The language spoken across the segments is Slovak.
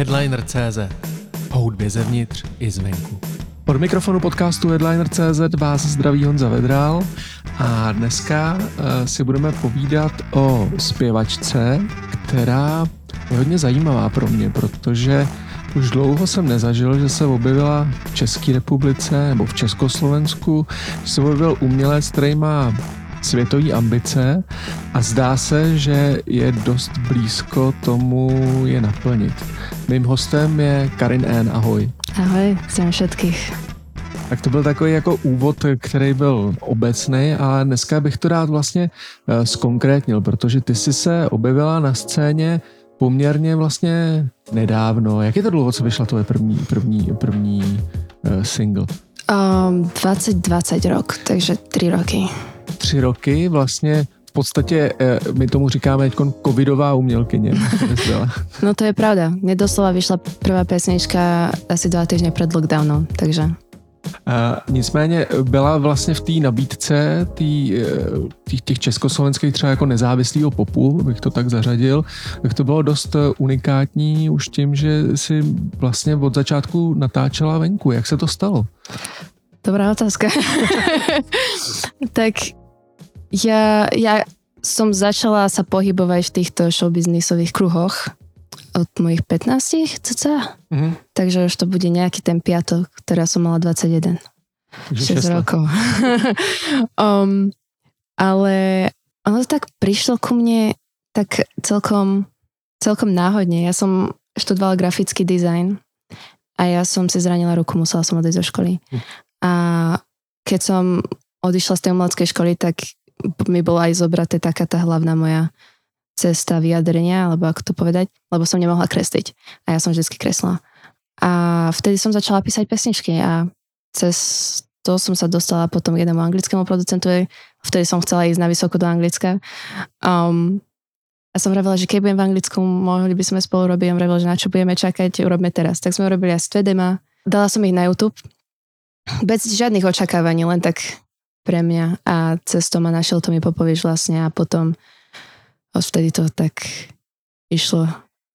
Headliner.cz O hudbě zevnitř i zvenku. Od mikrofonu podcastu Headliner.cz vás zdraví Honza Vedrál a dneska uh, si budeme povídat o zpěvačce, která je hodně zajímavá pro mě, protože už dlouho jsem nezažil, že se objevila v České republice nebo v Československu, že se objevil umělec, který má světové ambice a zdá se, že je dost blízko tomu je naplnit. Mým hostem je Karin N. Ahoj. Ahoj, jsem všetkých. Tak to byl takový jako úvod, který byl obecný, ale dneska bych to rád vlastně uh, zkonkrétnil, protože ty jsi se objevila na scéně poměrně vlastně nedávno. Jak je to dlouho, co vyšla tvoje první, první, první uh, single? Um, 2020 rok, takže tři roky. Tři roky vlastně v podstatě uh, my tomu říkáme teď covidová umělkyně. no to je pravda. Mně doslova vyšla prvá pesnička asi dva týdny před lockdownem, takže Uh, nicméně byla vlastně v té nabídce tý, tý, těch československých třeba jako nezávislého popu, bych to tak zařadil, tak to bylo dost unikátní už tím, že si vlastně od začátku natáčela venku. Jak se to stalo? Dobrá otázka. tak ja, ja som začala sa pohybovať v týchto showbiznisových kruhoch od mojich 15 cca. Mm-hmm. Takže už to bude nejaký ten piatok, ktorá som mala 21. 6 rokov. um, ale ono to tak prišlo ku mne tak celkom, celkom náhodne. Ja som študovala grafický dizajn a ja som si zranila ruku, musela som odísť zo školy. Hm. A keď som odišla z tej umeleckej školy, tak mi bola aj zobraté taká tá hlavná moja cesta vyjadrenia, alebo ako to povedať, lebo som nemohla kresliť. A ja som vždy kreslila. A vtedy som začala písať pesničky a cez to som sa dostala potom k jednému anglickému producentovi. Vtedy som chcela ísť na vysoko do Anglicka. Um, a som vravila, že keď budem v Anglicku, mohli by sme spolu robiť. A vravila, že na čo budeme čakať, urobme teraz. Tak sme urobili asi dve dema. Dala som ich na YouTube. Bez žiadnych očakávaní, len tak pre mňa. A cez to ma našiel Tomi Popovič vlastne a potom vtedy to tak išlo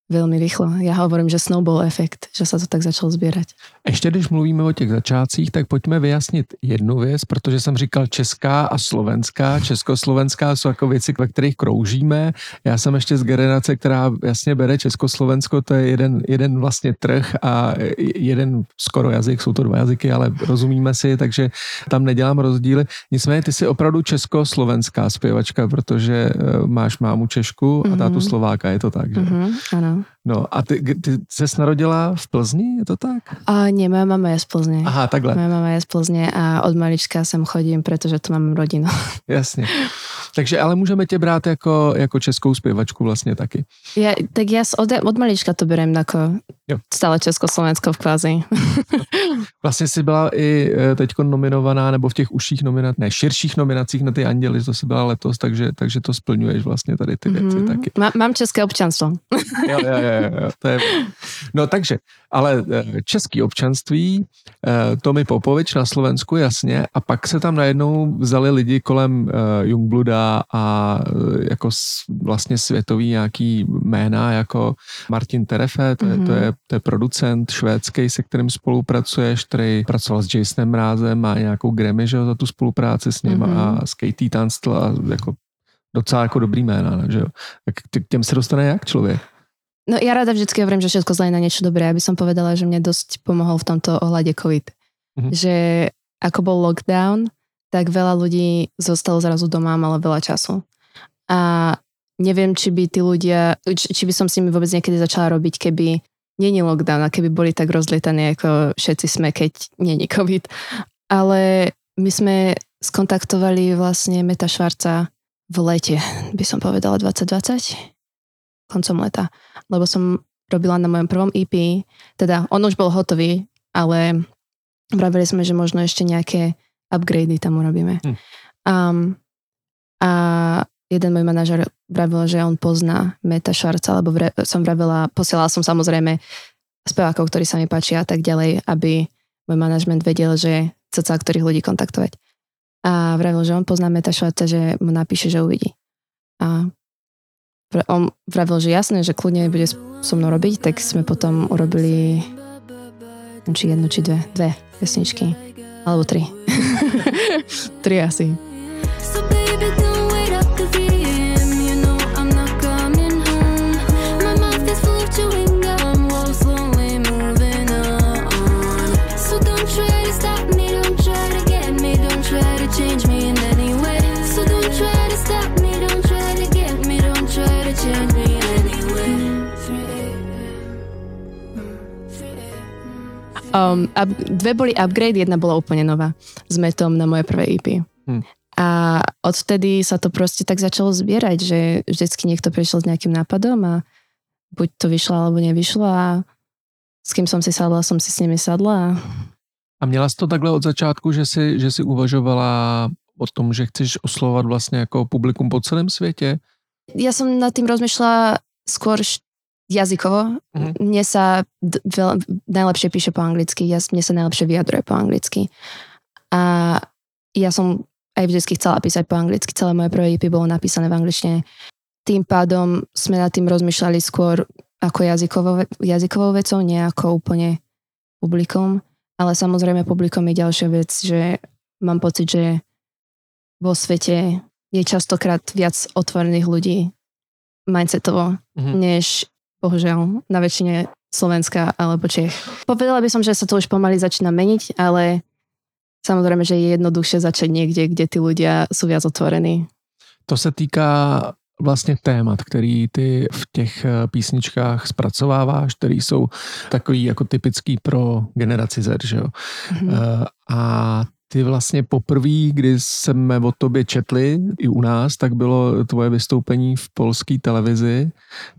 Velmi rýchlo. Já hovorím, že snowball efekt, že se to tak začalo sbírat. Ještě když mluvíme o těch začátcích, tak pojďme vyjasnit jednu věc, protože jsem říkal česká a slovenská. Československá jsou jako věci, ve kterých kroužíme. Já jsem ještě z generace, která jasně bere Československo, to je jeden, jeden vlastně trh a jeden skoro jazyk, jsou to dva jazyky, ale rozumíme si, takže tam nedělám rozdíly. Nicméně ty jsi opravdu československá zpěvačka, protože eh, máš mámu Češku a tátu mm-hmm. Slováka, je to tak, že? Mm-hmm, ano. No a ty, ty se narodila v Plzni, je to tak? A nie, moja mama je z Plzně. Aha, takhle. Moja mama je z Plzně a od malička sem chodím, protože tu mám rodinu. Jasně. Takže ale můžeme tě brát jako, jako českou zpěvačku vlastně taky. Ja, tak já od, od malička to berem jako jo. stále Československo v kvázi. vlastně si byla i e, teď nominovaná, nebo v těch užších nominacích, ne, širších nominacích na ty Anděly, to si byla letos, takže, takže to splňuješ vlastně tady ty věci mm-hmm. taky. Má, mám české občanstvo. jo, jo, jo, jo, to je... No takže, ale e, český občanství, e, Tomi Popovič na Slovensku, jasně, a pak se tam najednou vzali lidi kolem Jungbluda a jako vlastně světový nějaký jména, jako Martin Terefe, to je, mm-hmm. to je to je producent švédský, se kterým spolupracuješ, který pracoval s Jasonem Mrázem, má nějakou Grammy že jo, za tu spolupráci s ním mm-hmm. a s Katie Tunstall a jako docela jako dobrý jména, že jo. Tak k těm se dostane jak člověk? No ja rada vždycky hovorím, že všetko zlé na niečo dobré. Aby som povedala, že mne dosť pomohol v tomto ohľade COVID. Mm-hmm. Že ako bol lockdown, tak veľa ľudí zostalo zrazu doma, malo veľa času. A neviem, či by tí ľudia, či by som s nimi vôbec niekedy začala robiť, keby není lockdown a keby boli tak rozlietaní, ako všetci sme, keď není COVID. Ale my sme skontaktovali vlastne Meta Švarca v lete, by som povedala 2020, koncom leta, lebo som robila na mojom prvom EP, teda on už bol hotový, ale vravili sme, že možno ešte nejaké upgrady tam urobíme. Hm. Um, a jeden môj manažer vravil, že on pozná Meta Švarca, alebo vre, som vravila, posielala som samozrejme spevákov, ktorí sa mi páčia a tak ďalej, aby môj manažment vedel, že sa ktorých ľudí kontaktovať. A vravil, že on pozná Meta Švarca, že mu napíše, že uvidí. A on vravil, že jasné, že kľudne bude so mnou robiť, tak sme potom urobili či jednu, či dve, dve pesničky. Alebo tri. tri asi. Um, up, dve boli upgrade, jedna bola úplne nová s metom na moje prvé EP. Hmm. A odvtedy sa to proste tak začalo zbierať, že vždycky niekto prišiel s nejakým nápadom a buď to vyšlo alebo nevyšlo a s kým som si sadla, som si s nimi sadla. A měla jsi to takhle od začátku, že si, že si uvažovala o tom, že chceš oslovať vlastne ako publikum po celém svete? Ja som nad tým rozmýšľala skôr jazykovo. Mm-hmm. Mne sa d- veľ, najlepšie píše po anglicky, ja, mne sa najlepšie vyjadruje po anglicky. A ja som aj vždy chcela písať po anglicky, celé moje prvé EP bolo napísané v angličtine. Tým pádom sme nad tým rozmýšľali skôr ako jazykovou, jazykovou vecou, nie ako úplne publikom. Ale samozrejme publikom je ďalšia vec, že mám pocit, že vo svete je častokrát viac otvorených ľudí mindsetovo, mm-hmm. než bohužiaľ, na väčšine Slovenska alebo Čech. Povedala by som, že sa to už pomaly začína meniť, ale samozrejme, že je jednoduchšie začať niekde, kde tí ľudia sú viac otvorení. To se týká vlastně témat, který ty v těch eh, písničkách zpracováváš, který jsou takový jako typický pro generaci Z, že jo? Mm-hmm. A ty vlastně poprvé, kdy jsme o tobě četli i u nás, tak bylo tvoje vystoupení v polské televizi,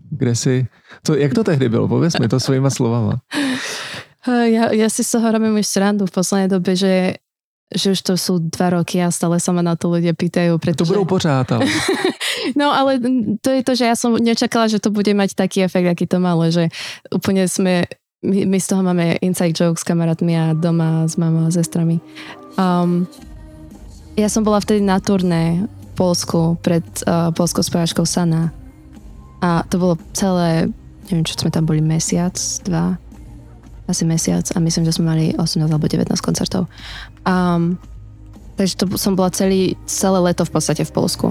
kde si... To, jak to tehdy bylo? Pověz mi to svýma slovama. Ja, ja si sa robím už srandu v poslednej dobe, že, že už to sú dva roky a stále sa ma na to ľudia pýtajú. Pretože... To budú pořád, ale... no ale to je to, že ja som nečakala, že to bude mať taký efekt, aký to malo, že úplne sme my, my z toho máme inside jokes s kamarátmi a doma s mamou a sestrami. Um, ja som bola vtedy na turné v Polsku pred uh, polskou speváčkou Sana. A to bolo celé, neviem čo sme tam boli, mesiac, dva, asi mesiac a myslím, že sme mali 18 alebo 19 koncertov. Um, takže to som bola celý, celé leto v podstate v Polsku.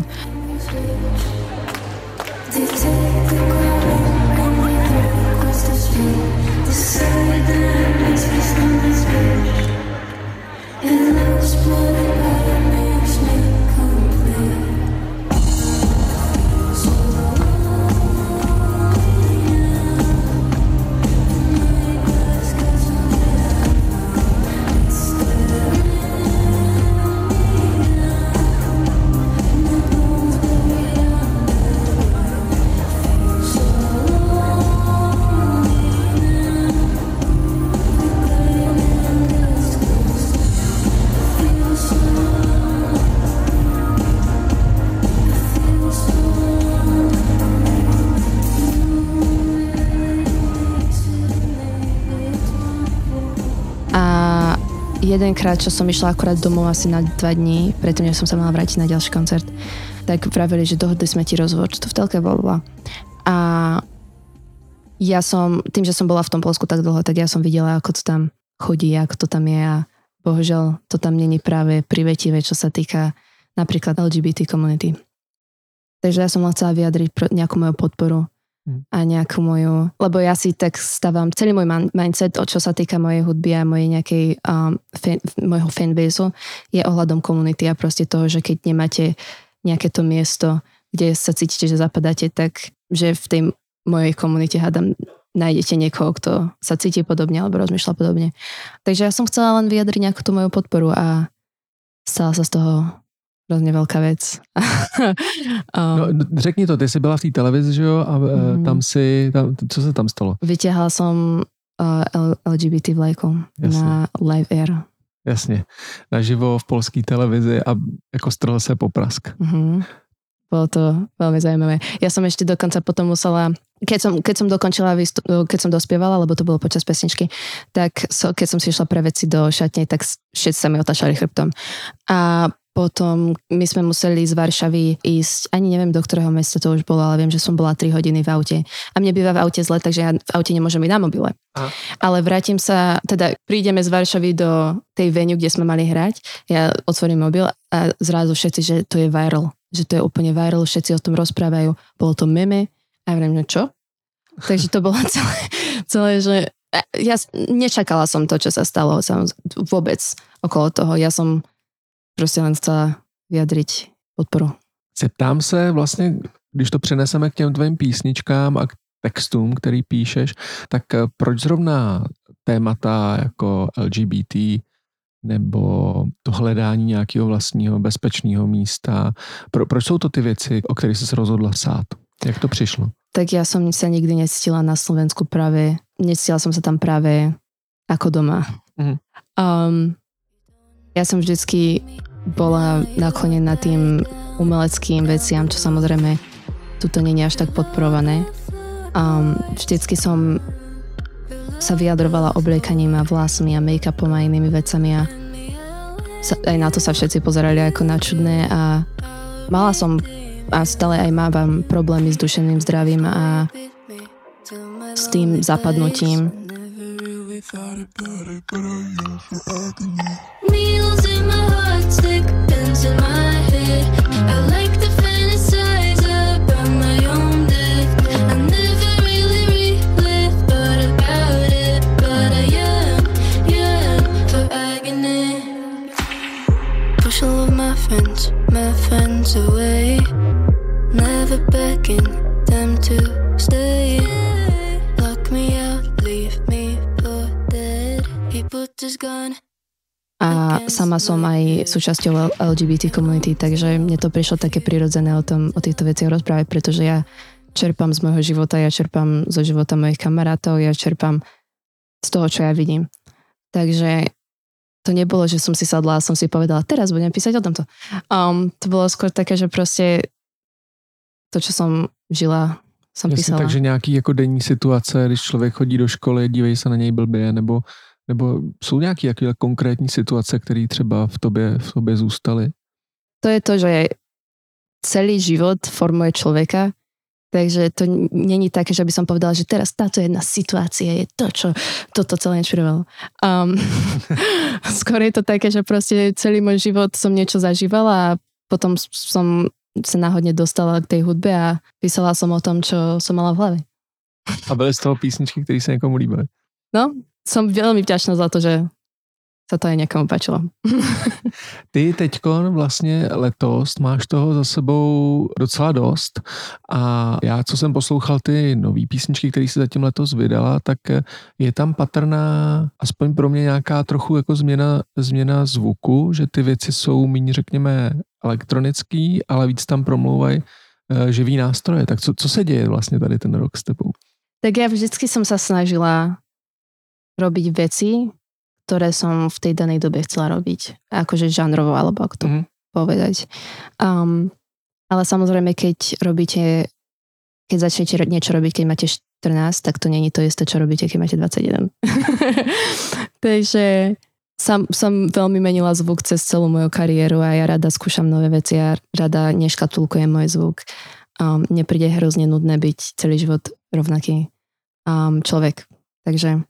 Jedenkrát, čo som išla akorát domov asi na dva dní, predtým, než som sa mala vrátiť na ďalší koncert, tak vravili, že dohodli sme ti rozhovor, čo to v telke bolo. A ja som, tým, že som bola v tom Polsku tak dlho, tak ja som videla, ako to tam chodí, ako to tam je a bohužiaľ to tam není práve privetivé, čo sa týka napríklad LGBT komunity. Takže ja som chcela vyjadriť nejakú moju podporu a nejakú moju, lebo ja si tak stávam celý môj mindset, o čo sa týka mojej hudby a mojej nejakej um, fan, mojho fanbase je ohľadom komunity a proste toho, že keď nemáte nejaké to miesto, kde sa cítite, že zapadáte, tak že v tej mojej komunite hádam nájdete niekoho, kto sa cíti podobne alebo rozmýšľa podobne. Takže ja som chcela len vyjadriť nejakú tú moju podporu a stala sa z toho hrozně velká věc. um, no, řekni to, ty jsi byla v té televizi, že jo, a mm. tam si, tam, co se tam stalo? Vyťahla som uh, LGBT vlajku na Live Air. Jasně, naživo v polské televizi a jako strhl se poprask. Mm-hmm. Bolo to veľmi zaujímavé. Ja som ešte dokonca potom musela, keď som, keď som dokončila, výstup, keď som dospievala, lebo to bolo počas pesničky, tak so, keď som si išla pre veci do šatne, tak všetci sa mi otačali chrbtom. A potom my sme museli z Varšavy ísť, ani neviem do ktorého mesta to už bolo, ale viem, že som bola 3 hodiny v aute. A mne býva v aute zle, takže ja v aute nemôžem byť na mobile. Aha. Ale vrátim sa, teda prídeme z Varšavy do tej venue, kde sme mali hrať, ja otvorím mobil a zrazu všetci, že to je viral, že to je úplne viral, všetci o tom rozprávajú. Bolo to meme a ja viem, no čo? Takže to bolo celé, celé že ja nečakala som to, čo sa stalo vôbec okolo toho. Ja som prostě len chcela vyjadriť podporu. Zeptám se vlastně, když to přeneseme k těm tvým písničkám a k textům, který píšeš, tak eh, proč zrovna témata jako LGBT nebo to hledání nějakého vlastního bezpečného místa, pro, proč jsou to ty věci, o kterých jsi se rozhodla psát? Jak to přišlo? Tak ja som sa nikdy necítila na Slovensku práve, necítila som sa tam práve ako doma. Mm. Um, ja som vždycky bola naklonená tým umeleckým veciam, čo samozrejme tuto nie je až tak podporované. Um, vždycky som sa vyjadrovala obliekaním a vlasmi a make-upom a inými vecami a sa, aj na to sa všetci pozerali ako na čudné a mala som a stále aj mávam problémy s duševným zdravím a s tým zapadnutím thought about it, but I yearn for agony. Needles in my heart, stick pins in my head. I like to fantasize about my own death. I never really really thought about it, but I yearn, yearn for agony. Push all of my friends, my friends away. Never begging them to stay. A sama som aj súčasťou LGBT komunity, takže mne to prišlo také prirodzené o, tom, o týchto veciach rozprávať, pretože ja čerpám z môjho života, ja čerpám zo života mojich kamarátov, ja čerpám z toho, čo ja vidím. Takže to nebolo, že som si sadla a som si povedala, teraz budem písať o tomto. Um, to bolo skôr také, že proste to, čo som žila, som Jasně, písala. Takže nějaký jako denní situace, když člověk chodí do školy, dívej se na něj blbě, nebo nebo jsou nějaké jaké konkrétní situace, které třeba v tobě, v tobě zůstaly? To je to, že celý život formuje človeka, takže to není také, že by som povedala, že teraz táto jedna situácia je to, čo toto celé inšpirovalo. Um, skôr je to také, že proste celý môj život som niečo zažívala a potom som sa náhodne dostala k tej hudbe a písala som o tom, čo som mala v hlave. A byly z toho písničky, které se někomu líbily? No, som veľmi vďačná za to, že sa to aj někomu páčilo. Ty teďkon vlastně letos máš toho za sebou docela dost a já, co jsem poslouchal ty nový písničky, které si zatím letos vydala, tak je tam patrná, aspoň pro mě nějaká trochu jako změna, změna zvuku, že ty věci jsou méně, řekněme, elektronický, ale víc tam promlouvají eh, živý nástroje. Tak co, co se děje vlastně tady ten rok s tebou? Tak ja vždycky som sa snažila robiť veci, ktoré som v tej danej dobe chcela robiť. Akože žánrovo, alebo ako to mm-hmm. povedať. Um, ale samozrejme, keď robíte, keď začnete niečo robiť, keď máte 14, tak to není to isté, čo robíte, keď máte 21. Takže som, som veľmi menila zvuk cez celú moju kariéru a ja rada skúšam nové veci a rada neškatulkujem môj zvuk. Um, nepríde hrozne nudné byť celý život rovnaký um, človek. Takže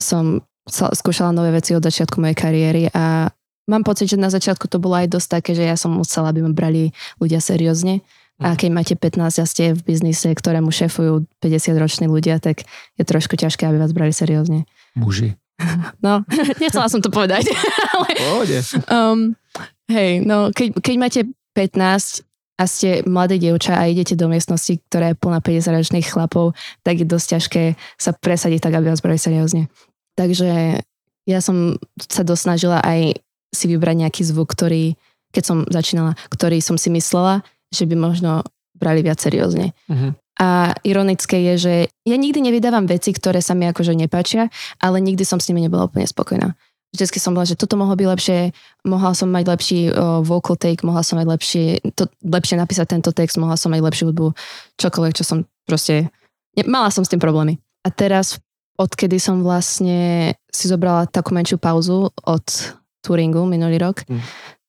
som skúšala nové veci od začiatku mojej kariéry a mám pocit, že na začiatku to bolo aj dosť také, že ja som musela, aby ma brali ľudia seriózne. A mhm. keď máte 15 a ste v biznise, ktorému šéfujú 50-roční ľudia, tak je trošku ťažké, aby vás brali seriózne. Muži. No, nechcela som to povedať. Ale, um, hej, no, keď, keď máte 15 a ste mladé dievča a idete do miestnosti, ktorá je plná 50-ročných chlapov, tak je dosť ťažké sa presadiť tak, aby vás brali seriózne. Takže ja som sa dosnažila aj si vybrať nejaký zvuk, ktorý, keď som začínala, ktorý som si myslela, že by možno brali viac seriózne. Uh-huh. A ironické je, že ja nikdy nevydávam veci, ktoré sa mi akože nepáčia, ale nikdy som s nimi nebola úplne spokojná. Vždycky som bola, že toto mohlo byť lepšie, mohla som mať lepší uh, vocal take, mohla som mať lepšie, to, lepšie napísať tento text, mohla som mať lepšiu hudbu, čokoľvek, čo som proste, ne, mala som s tým problémy. A teraz odkedy som vlastne si zobrala takú menšiu pauzu od touringu minulý rok, mm.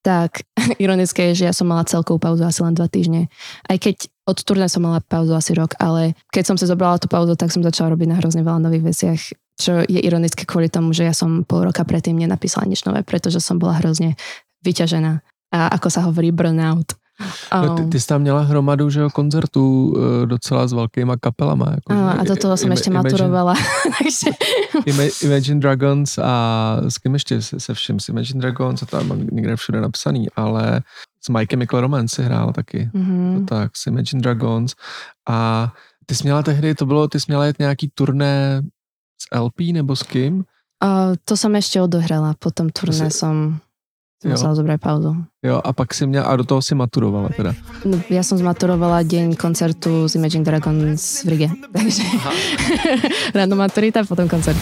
tak ironické je, že ja som mala celkovú pauzu asi len dva týždne. Aj keď od turné som mala pauzu asi rok, ale keď som si zobrala tú pauzu, tak som začala robiť na hrozne veľa nových veciach, čo je ironické kvôli tomu, že ja som pol roka predtým nenapísala nič nové, pretože som bola hrozne vyťažená. A ako sa hovorí burnout. No, ty, ty jsi tam měla hromadu že jo, koncertů e, docela s velkýma kapelama. Jako, a, a do toho jsem ještě maturovala. Imagine Dragons a s kým ještě se, se všem? S Imagine Dragons, a tam mám někde všude napsaný, ale s Mike Michael Romance si hrál taky. Mm-hmm. To tak, s Imagine Dragons. A ty jsi měla tehdy, to bylo, ty jsi měla jet nějaký turné s LP nebo s kým? Uh, to som ešte odohrala, potom turné si... som Musela zobrať pauzu. Jo, a pak si měla, a do toho si maturovala teda. No, ja som zmaturovala deň koncertu z Imagine Dragons v Rige. Takže ráno maturita, potom koncert.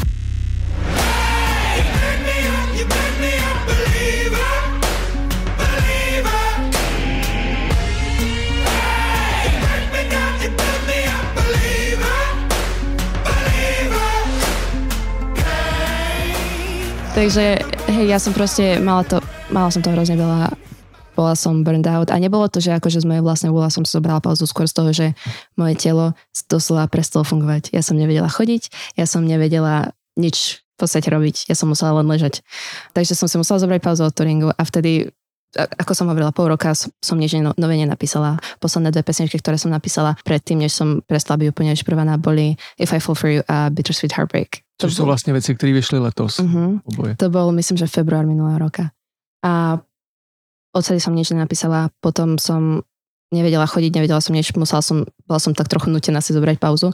Takže hej, ja som proste mala to mala som to hrozne veľa, bola som burned out a nebolo to, že akože z mojej vlastnej vôle som si zobrala pauzu skôr z toho, že moje telo doslova prestalo fungovať. Ja som nevedela chodiť, ja som nevedela nič v podstate robiť, ja som musela len ležať. Takže som si musela zobrať pauzu od touringu a vtedy ako som hovorila, pol roka som nič no, nové nenapísala. Posledné dve pesničky, ktoré som napísala predtým, než som prestala byť úplne šprvaná, boli If I Fall For You a Bittersweet Heartbreak. To bol... sú vlastne veci, ktoré vyšli letos. Uh-huh. Oboje. To bol, myslím, že február minulého roka a odtedy som nič nenapísala, potom som nevedela chodiť, nevedela som nič, musela som, bola som tak trochu nutená si zobrať pauzu.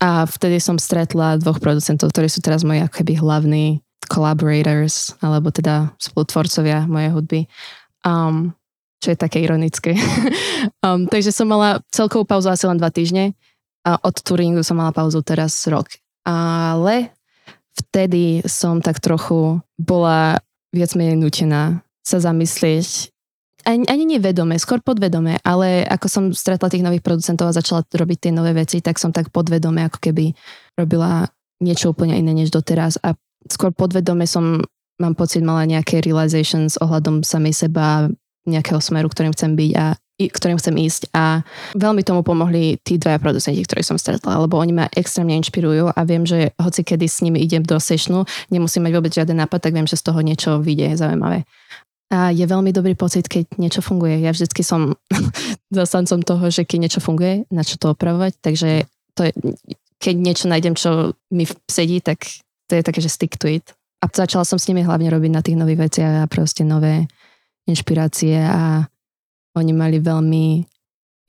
A vtedy som stretla dvoch producentov, ktorí sú teraz moji ako keby hlavní collaborators, alebo teda spolutvorcovia mojej hudby. Um, čo je také ironické. um, takže som mala celkovú pauzu asi len dva týždne a od touringu som mala pauzu teraz rok. Ale vtedy som tak trochu bola viac menej nutená sa zamyslieť. Ani, ani nevedome, skôr podvedome, ale ako som stretla tých nových producentov a začala robiť tie nové veci, tak som tak podvedome ako keby robila niečo úplne iné než doteraz. A skôr podvedome som, mám pocit, mala nejaké realizations ohľadom samej seba, nejakého smeru, ktorým chcem byť a ktorým chcem ísť a veľmi tomu pomohli tí dvaja producenti, ktorí som stretla, lebo oni ma extrémne inšpirujú a viem, že hoci kedy s nimi idem do sessionu, nemusím mať vôbec žiaden nápad, tak viem, že z toho niečo vyjde zaujímavé. A je veľmi dobrý pocit, keď niečo funguje. Ja vždycky som zastancom toho, že keď niečo funguje, na čo to opravovať, takže to je, keď niečo nájdem, čo mi sedí, tak to je také, že stick to it. A začala som s nimi hlavne robiť na tých nových veciach a proste nové inšpirácie a oni mali veľmi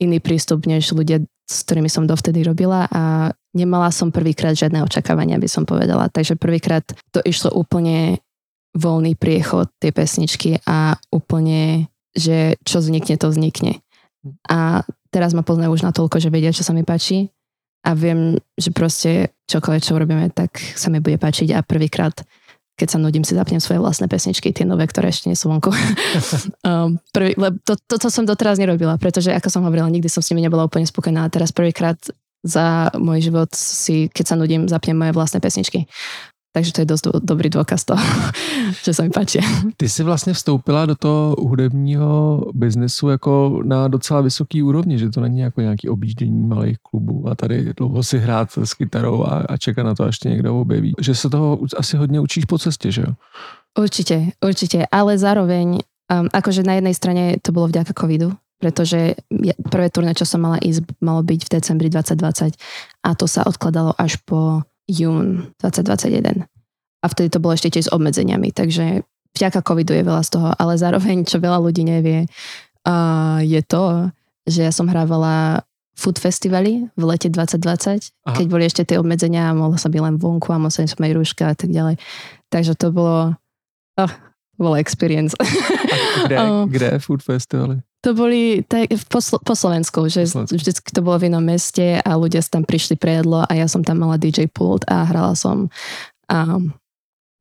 iný prístup než ľudia, s ktorými som dovtedy robila a nemala som prvýkrát žiadne očakávania, by som povedala. Takže prvýkrát to išlo úplne voľný priechod tej pesničky a úplne, že čo vznikne, to vznikne. A teraz ma poznajú už natoľko, že vedia, čo sa mi páči a viem, že proste čokoľvek, čo robíme, tak sa mi bude páčiť a prvýkrát keď sa nudím, si zapnem svoje vlastné pesničky, tie nové, ktoré ešte nie sú vonku. um, prvý, to, to, to som doteraz nerobila, pretože ako som hovorila, nikdy som s nimi nebola úplne spokojná a teraz prvýkrát za môj život si, keď sa nudím, zapnem moje vlastné pesničky. Takže to je dosť dobrý dôkaz toho, že sa mi páči. Ty jsi vlastně vstoupila do toho hudebního biznesu jako na docela vysoký úrovni, že to není jako nějaký objíždění malých klubů a tady dlouho si hrát s kytarou a, a čeká na to, až tě někdo objeví. Že se toho asi hodně učíš po cestě, že jo? Určite, určite, ale zároveň, um, akože na jednej strane to bolo vďaka covidu, pretože prvé turné, čo som mala ísť, malo byť v decembri 2020 a to sa odkladalo až po jún 2021. A vtedy to bolo ešte tiež s obmedzeniami, takže vďaka covidu je veľa z toho, ale zároveň, čo veľa ľudí nevie, uh, je to, že ja som hrávala food festivaly v lete 2020, Aha. keď boli ešte tie obmedzenia a mohla sa byť len vonku a musela som mať rúška a tak ďalej. Takže to bolo, oh, bolo experience. A kde, um, kde food festivaly? To boli tak, po, po Slovensku, že Slovensku. vždycky to bolo v inom meste a ľudia tam prišli pre jedlo a ja som tam mala DJ pult a hrala som a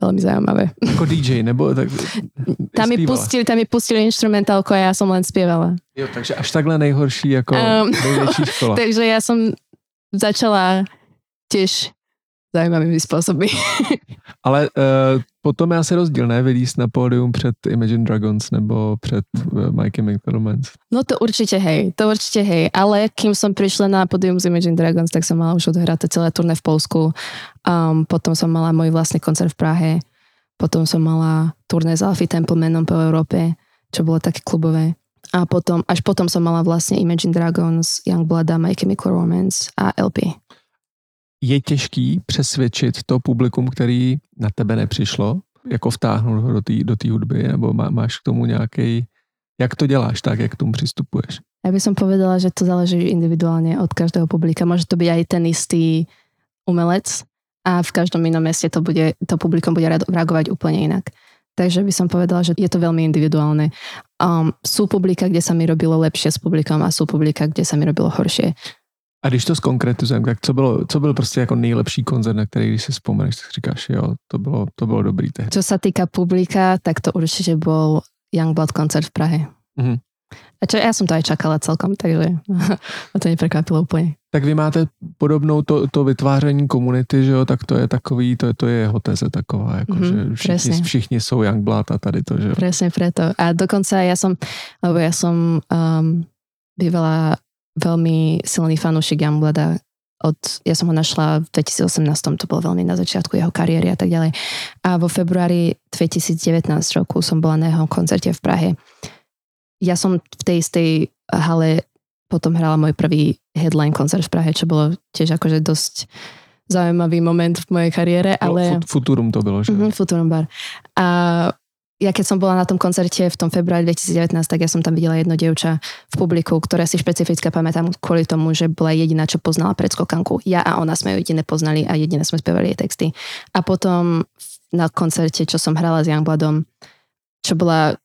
veľmi zaujímavé. Ako DJ, nebo tak tam mi, pustili, tam mi pustili instrumentálku a ja som len spievala. Jo, takže až takhle nejhorší ako um, nejväčší škola. takže ja som začala tiež zaujímavými spôsobmi. Ale uh, potom je asi rozdíl, ne? Vylíst na pódium před Imagine Dragons nebo před uh, Mikey McDonald's. No to určite hej, to určite hej, ale kým som prišla na pódium z Imagine Dragons, tak som mala už odhraté celé turné v Polsku, um, potom som mala môj vlastný koncert v Prahe, potom som mala turné s Alfie Templemanom po Európe, čo bolo také klubové. A potom, až potom som mala vlastne Imagine Dragons, Youngblood a My Chemical Romance a LP je těžký přesvědčit to publikum, který na tebe nepřišlo, jako vtáhnout ho do té do hudby, nebo má, máš k tomu nějaký, jak to děláš tak, jak k tomu přistupuješ? Ja by som povedala, že to záleží individuálne od každého publika. Môže to byť aj ten istý umelec a v každom inom meste to, bude, to publikum bude reagovať úplne inak. Takže by som povedala, že je to veľmi individuálne. Um, sú publika, kde sa mi robilo lepšie s publikom a sú publika, kde sa mi robilo horšie. A když to zkonkretizujeme, tak co, bylo, co byl prostě jako nejlepší koncert, na který, když si vzpomeneš, tak říkáš, jo, to bylo, to bylo dobrý tehdy. Čo sa týka publika, tak to určite bol Youngblood koncert v Prahe. Mm-hmm. A čo, ja som to aj čakala celkom, takže ma to neprekvapilo úplně. Tak vy máte podobnou to, to vytváření komunity, že jo, tak to je takový, to, to je jeho teze taková, jako, mm-hmm, že všichni, všichni jsou Youngblood a tady to, že jo. Presne preto. A dokonca ja som, lebo ja som um, bývala veľmi silný fanúšik Youngblooda. Od, ja som ho našla v 2018, to bolo veľmi na začiatku jeho kariéry a tak ďalej. A vo februári 2019 roku som bola na jeho koncerte v Prahe. Ja som v tej istej hale potom hrala môj prvý headline koncert v Prahe, čo bolo tiež akože dosť zaujímavý moment v mojej kariére, no, ale... Futurum to bylo, že? Mm-hmm, Futurum bar. A ja keď som bola na tom koncerte v tom februári 2019, tak ja som tam videla jedno dievča v publiku, ktoré si špecificky pamätám kvôli tomu, že bola jediná, čo poznala predskokanku. Ja a ona sme ju jediné poznali a jediné sme spievali jej texty. A potom na koncerte, čo som hrala s Youngbloodom, čo bola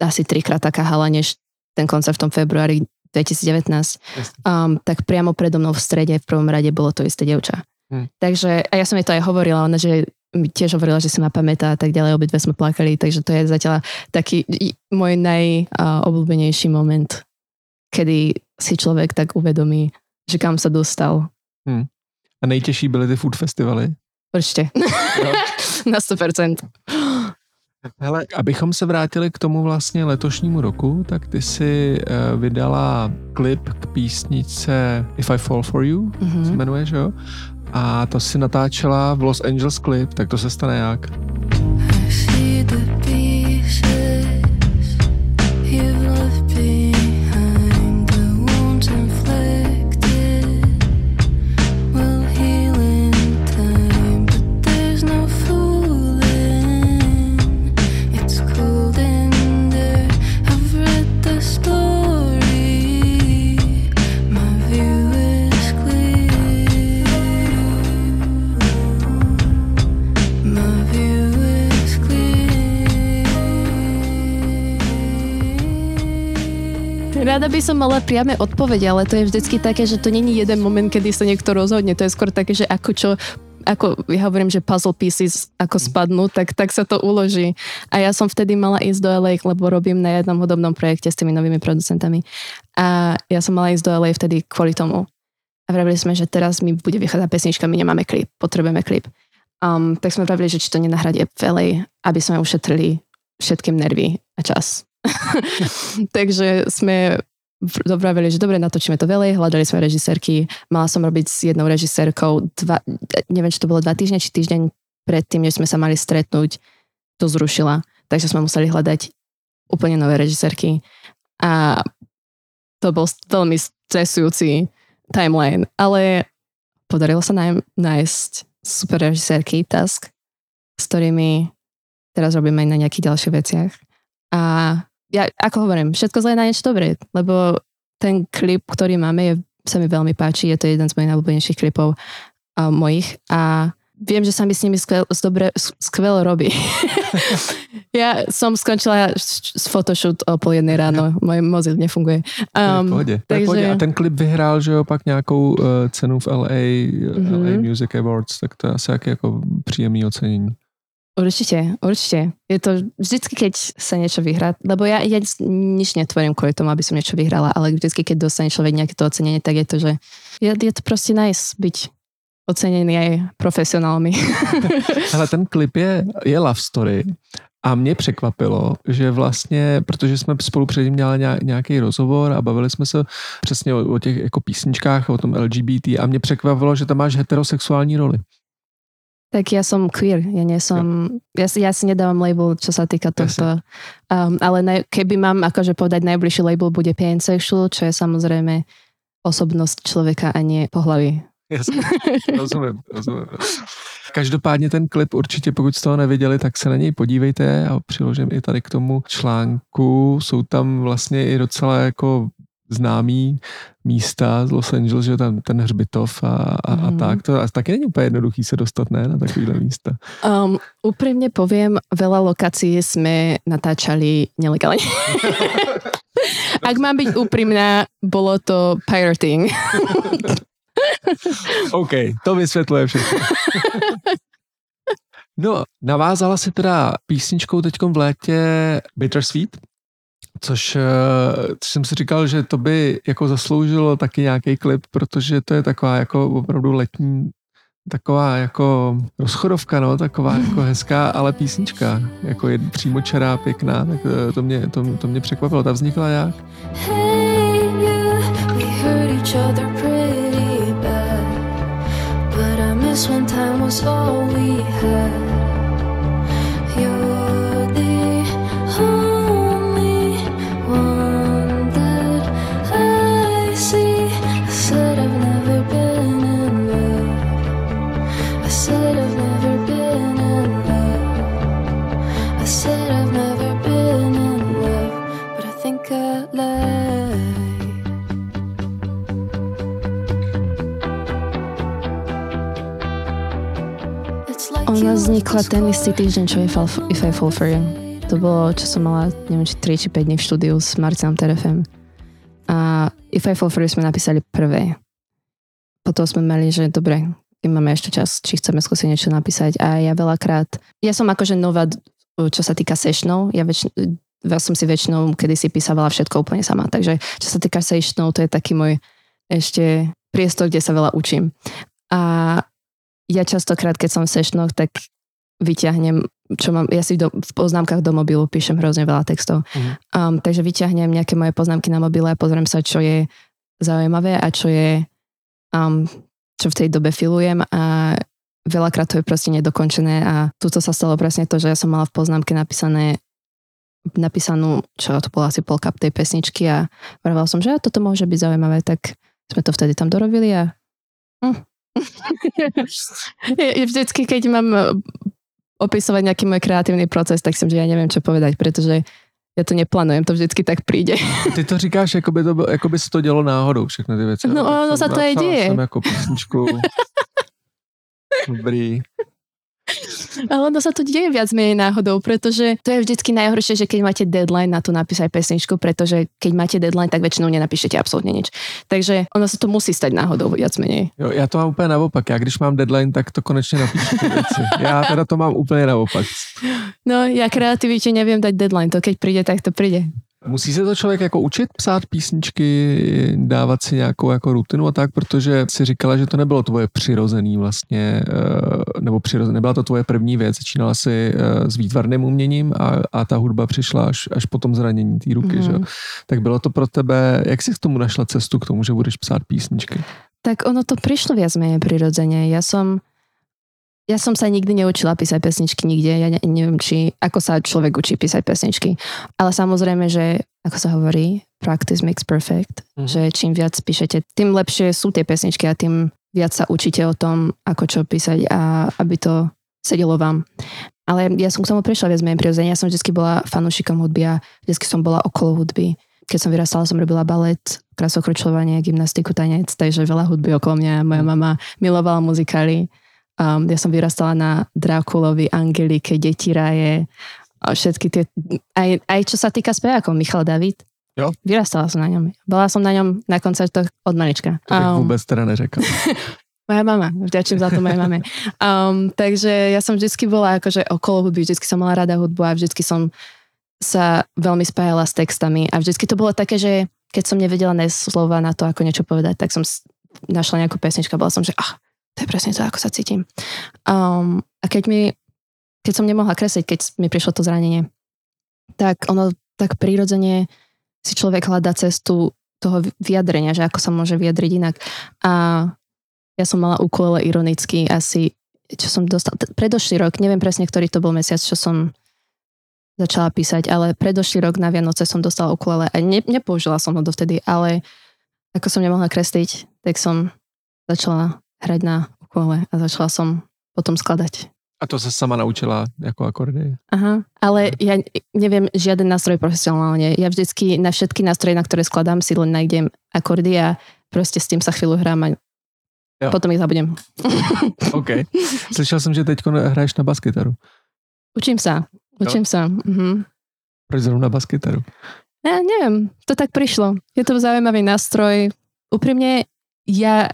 asi trikrát taká hala, než ten koncert v tom februári 2019, um, tak priamo predo mnou v strede v prvom rade bolo to isté dievča. Hmm. Takže, a ja som jej to aj hovorila, ona, že tiež hovorila, že si ma pamätá a tak ďalej, obidve sme plakali, takže to je zatiaľ taký môj najobľúbenejší moment, kedy si človek tak uvedomí, že kam sa dostal. Hmm. A nejtěžší byly ty food festivaly? Určitě. Na 100%. Hele, abychom se vrátili k tomu vlastně letošnímu roku, tak ty si uh, vydala klip k písnice If I Fall For You, mm-hmm. se jmenuje, že jo? A to si natáčela v Los Angeles Clip, tak to se stane jak? Rada by som mala priame odpovede, ale to je vždycky také, že to není jeden moment, kedy sa niekto rozhodne. To je skôr také, že ako čo ako ja hovorím, že puzzle pieces ako spadnú, tak, tak sa to uloží. A ja som vtedy mala ísť do LA, lebo robím na jednom hudobnom projekte s tými novými producentami. A ja som mala ísť do LA vtedy kvôli tomu. A vravili sme, že teraz mi bude vychádzať pesnička, my nemáme klip, potrebujeme klip. Um, tak sme vravili, že či to nenahradie v LA, aby sme ušetrili všetkým nervy a čas. Takže sme dopravili, že dobre, natočíme to veľa, hľadali sme režisérky, mala som robiť s jednou režisérkou, dva, neviem, či to bolo dva týždne, či týždeň predtým, než sme sa mali stretnúť, to zrušila. Takže sme museli hľadať úplne nové režisérky. A to bol veľmi stresujúci timeline, ale podarilo sa nájsť super režisérky, task, s ktorými teraz robíme aj na nejakých ďalších veciach. A ja ako hovorím, všetko zle na niečo dobré, lebo ten klip, ktorý máme, je, sa mi veľmi páči, je to jeden z mojich najobľúbenejších klipov uh, mojich a viem, že sa mi s nimi skvel, dobre, skvelo robí. ja som skončila s photoshoot o pol jednej ráno, môj mozil nefunguje. Um, pohodě, takže... pohodě. A ten klip vyhrál, že jo, pak nějakou uh, cenu v LA, mm-hmm. LA Music Awards, tak to je asi jaký jako příjemný ocenění. Určite, určite. Je to vždycky, keď sa niečo vyhrá, lebo ja, ja nič netvorím kvôli tomu, aby som niečo vyhrala, ale vždycky, keď dostane človek nejaké to ocenenie, tak je to, že je, je to proste nice byť ocenený aj profesionálmi. Ale ten klip je, je love story. A mě překvapilo, že vlastně, protože jsme spolu předtím dělali nějaký rozhovor a bavili jsme se přesně o, o těch jako písničkách, o tom LGBT a mě překvapilo, že tam máš heterosexuální roli. Tak ja som queer, ja nie som, ja, ja si nedávam label, čo sa týka tohto. Um, ale naj, keby mám akože povedať najbližší label bude pansexual, čo je samozrejme osobnosť človeka a nie pohlavy. Jasně, rozumím, rozumím. Každopádně ten klip určitě, pokud jste ho neviděli, tak se na něj podívejte a přiložím i tady k tomu článku. Jsou tam vlastně i docela jako známý místa z Los Angeles, že tam ten hřbitov a, a, mm. a tak. To a taky není úplně jednoduchý se dostat, ne, na takovýhle místa. Um, úprimne poviem, veľa lokácií sme natáčali nelegálne. Ak mám byť úprimná, bolo to pirating. OK, to vysvětluje všechno. No, navázala si teda písničkou teďkom v létě Bittersweet, což, což jsem si říkal, že to by jako zasloužilo taky nějaký klip, protože to je taková jako opravdu letní taková jako rozchodovka, no, taková jako hezká, ale písnička, jako je čerá, pěkná, tak eh, to mě, to, to mě překvapilo. Ta vznikla jak? Hey, yeah, we heard each other pretty bad, but I miss when time was all we had. Ona vznikla ten istý týždeň, čo je If I Fall For You. To bolo, čo som mala, neviem, či 3 či 5 dní v štúdiu s Marcinom Terefem. A If I Fall For You sme napísali prvé. Potom sme mali, že dobre, keď máme ešte čas, či chceme skúsiť niečo napísať. A ja veľakrát, ja som akože nová, čo sa týka sessionov, ja väč, ja som si väčšinou kedy si písavala všetko úplne sama. Takže čo sa týka sessionov, to je taký môj ešte priestor, kde sa veľa učím. A ja častokrát, keď som v sešnoch, tak vyťahnem, čo mám, ja si do, v poznámkach do mobilu píšem hrozne veľa textov. Mm. Um, takže vyťahnem nejaké moje poznámky na mobile a pozriem sa, čo je zaujímavé a čo je, um, čo v tej dobe filujem a veľakrát to je proste nedokončené a tuto sa stalo presne to, že ja som mala v poznámke napísané napísanú, čo to bola asi polka tej pesničky a vravala som, že toto môže byť zaujímavé, tak sme to vtedy tam dorobili a hm, vždycky, keď mám e, opisovať nejaký môj kreatívny proces, tak som, že ja neviem, čo povedať, pretože ja to neplánujem, to vždycky tak príde. Ty to říkáš, jako by, to, jako by se to dělo náhodou, všechny ty věci. No, ono sa to aj deje. Jsem jako písničku. Dobrý. Ale ono sa to deje viac menej náhodou, pretože to je vždycky najhoršie, že keď máte deadline na to napísať pesničku, pretože keď máte deadline, tak väčšinou nenapíšete absolútne nič. Takže ono sa to musí stať náhodou viac menej. Jo, já to mám úplně naopak. Já když mám deadline, tak to ty věci. Já teda to mám úplně naopak. No, ja kreativite neviem dať deadline. To keď príde, tak to príde. Musí se to člověk jako učit psát písničky, dávat si nějakou jako rutinu a tak, protože si říkala, že to nebylo tvoje přirozený vlastně, eh, nebo přirozený, nebyla to tvoje první věc, začínala si eh, s výtvarným uměním a, a ta hudba přišla až, až po tom zranění té ruky, mm. že? Mhm. Tak bylo to pro tebe, jak jsi k tomu našla cestu, k tomu, že budeš psát písničky? Tak ono to prišlo viac menej prirodzene. Ja som ja som sa nikdy neučila písať pesničky nikde. Ja ne, neviem, či, ako sa človek učí písať pesničky. Ale samozrejme, že, ako sa hovorí, practice makes perfect. Mm. Že čím viac píšete, tým lepšie sú tie pesničky a tým viac sa učíte o tom, ako čo písať a aby to sedelo vám. Ale ja som k tomu prišla viac menej prirodzene. Ja som vždy bola fanúšikom hudby a vždy som bola okolo hudby. Keď som vyrastala, som robila balet, krasokročľovanie, gymnastiku, tanec, takže veľa hudby okolo mňa. Moja mama milovala muzikály Um, ja som vyrastala na Drakulovi, Angelike, Deti raje, a všetky tie, aj, aj čo sa týka spevákov, Michal David. Jo? Vyrastala som na ňom. Bola som na ňom na koncertoch od malička. To um, vôbec teda neřekal. moja mama, vďačím za to mojej mame. Um, takže ja som vždycky bola akože okolo hudby, vždycky som mala rada hudbu a vždycky som sa veľmi spájala s textami a vždycky to bolo také, že keď som nevedela slova na to, ako niečo povedať, tak som našla nejakú pesničku a bola som, že ah, to je presne to, ako sa cítim. Um, a keď mi, keď som nemohla kresliť, keď mi prišlo to zranenie, tak ono tak prirodzene si človek hľadá cestu toho vyjadrenia, že ako sa môže vyjadriť inak. A ja som mala ukulele ironicky asi, čo som dostala, predošlý rok, neviem presne, ktorý to bol mesiac, čo som začala písať, ale predošlý rok na Vianoce som dostala ukulele a ne, nepoužila som ho dovtedy, ale ako som nemohla kresliť, tak som začala hrať na ukulele a začala som potom skladať. A to sa sama naučila ako akordy? Aha, ale ja neviem žiaden nástroj profesionálne. Ja vždycky na všetky nástroje, na ktoré skladám, si len nájdem akordy a proste s tým sa chvíľu hrám a jo. potom ich zabudem. OK. Slyšel som, že teď hraješ na baskytaru. Učím sa. Učím jo. sa. Mhm. Proč zrovna baskytaru? Ja neviem, to tak prišlo. Je to zaujímavý nástroj. Úprimne, ja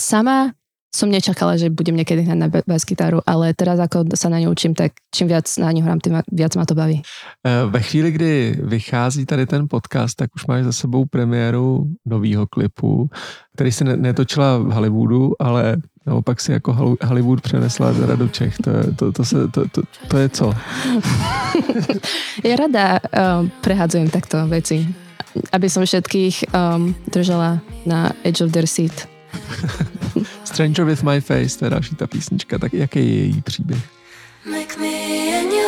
sama som nečakala, že budem niekedy hrať na bass gitaru, ale teraz ako sa na ňu učím, tak čím viac na ňu hrám, tým viac ma to baví. Eh, ve chvíli, kdy vychází tady ten podcast, tak už máš za sebou premiéru nového klipu, který si netočila v Hollywoodu, ale naopak si jako Hollywood přenesla teda do Čech. To, je, to, to, se, to, to, to je co? ja rada um, prehádzujem takto veci, aby som všetkých um, držala na edge of their seat. Stranger with my face, to je další ta písnička, tak jaký je její příběh? Make me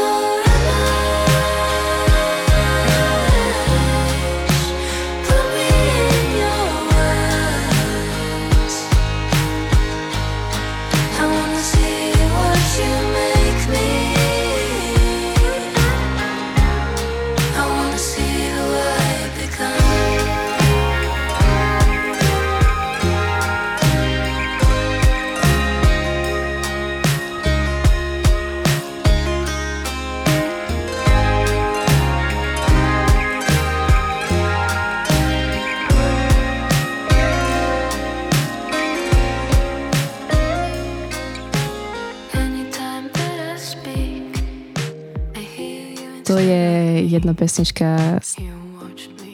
jedna pesnička z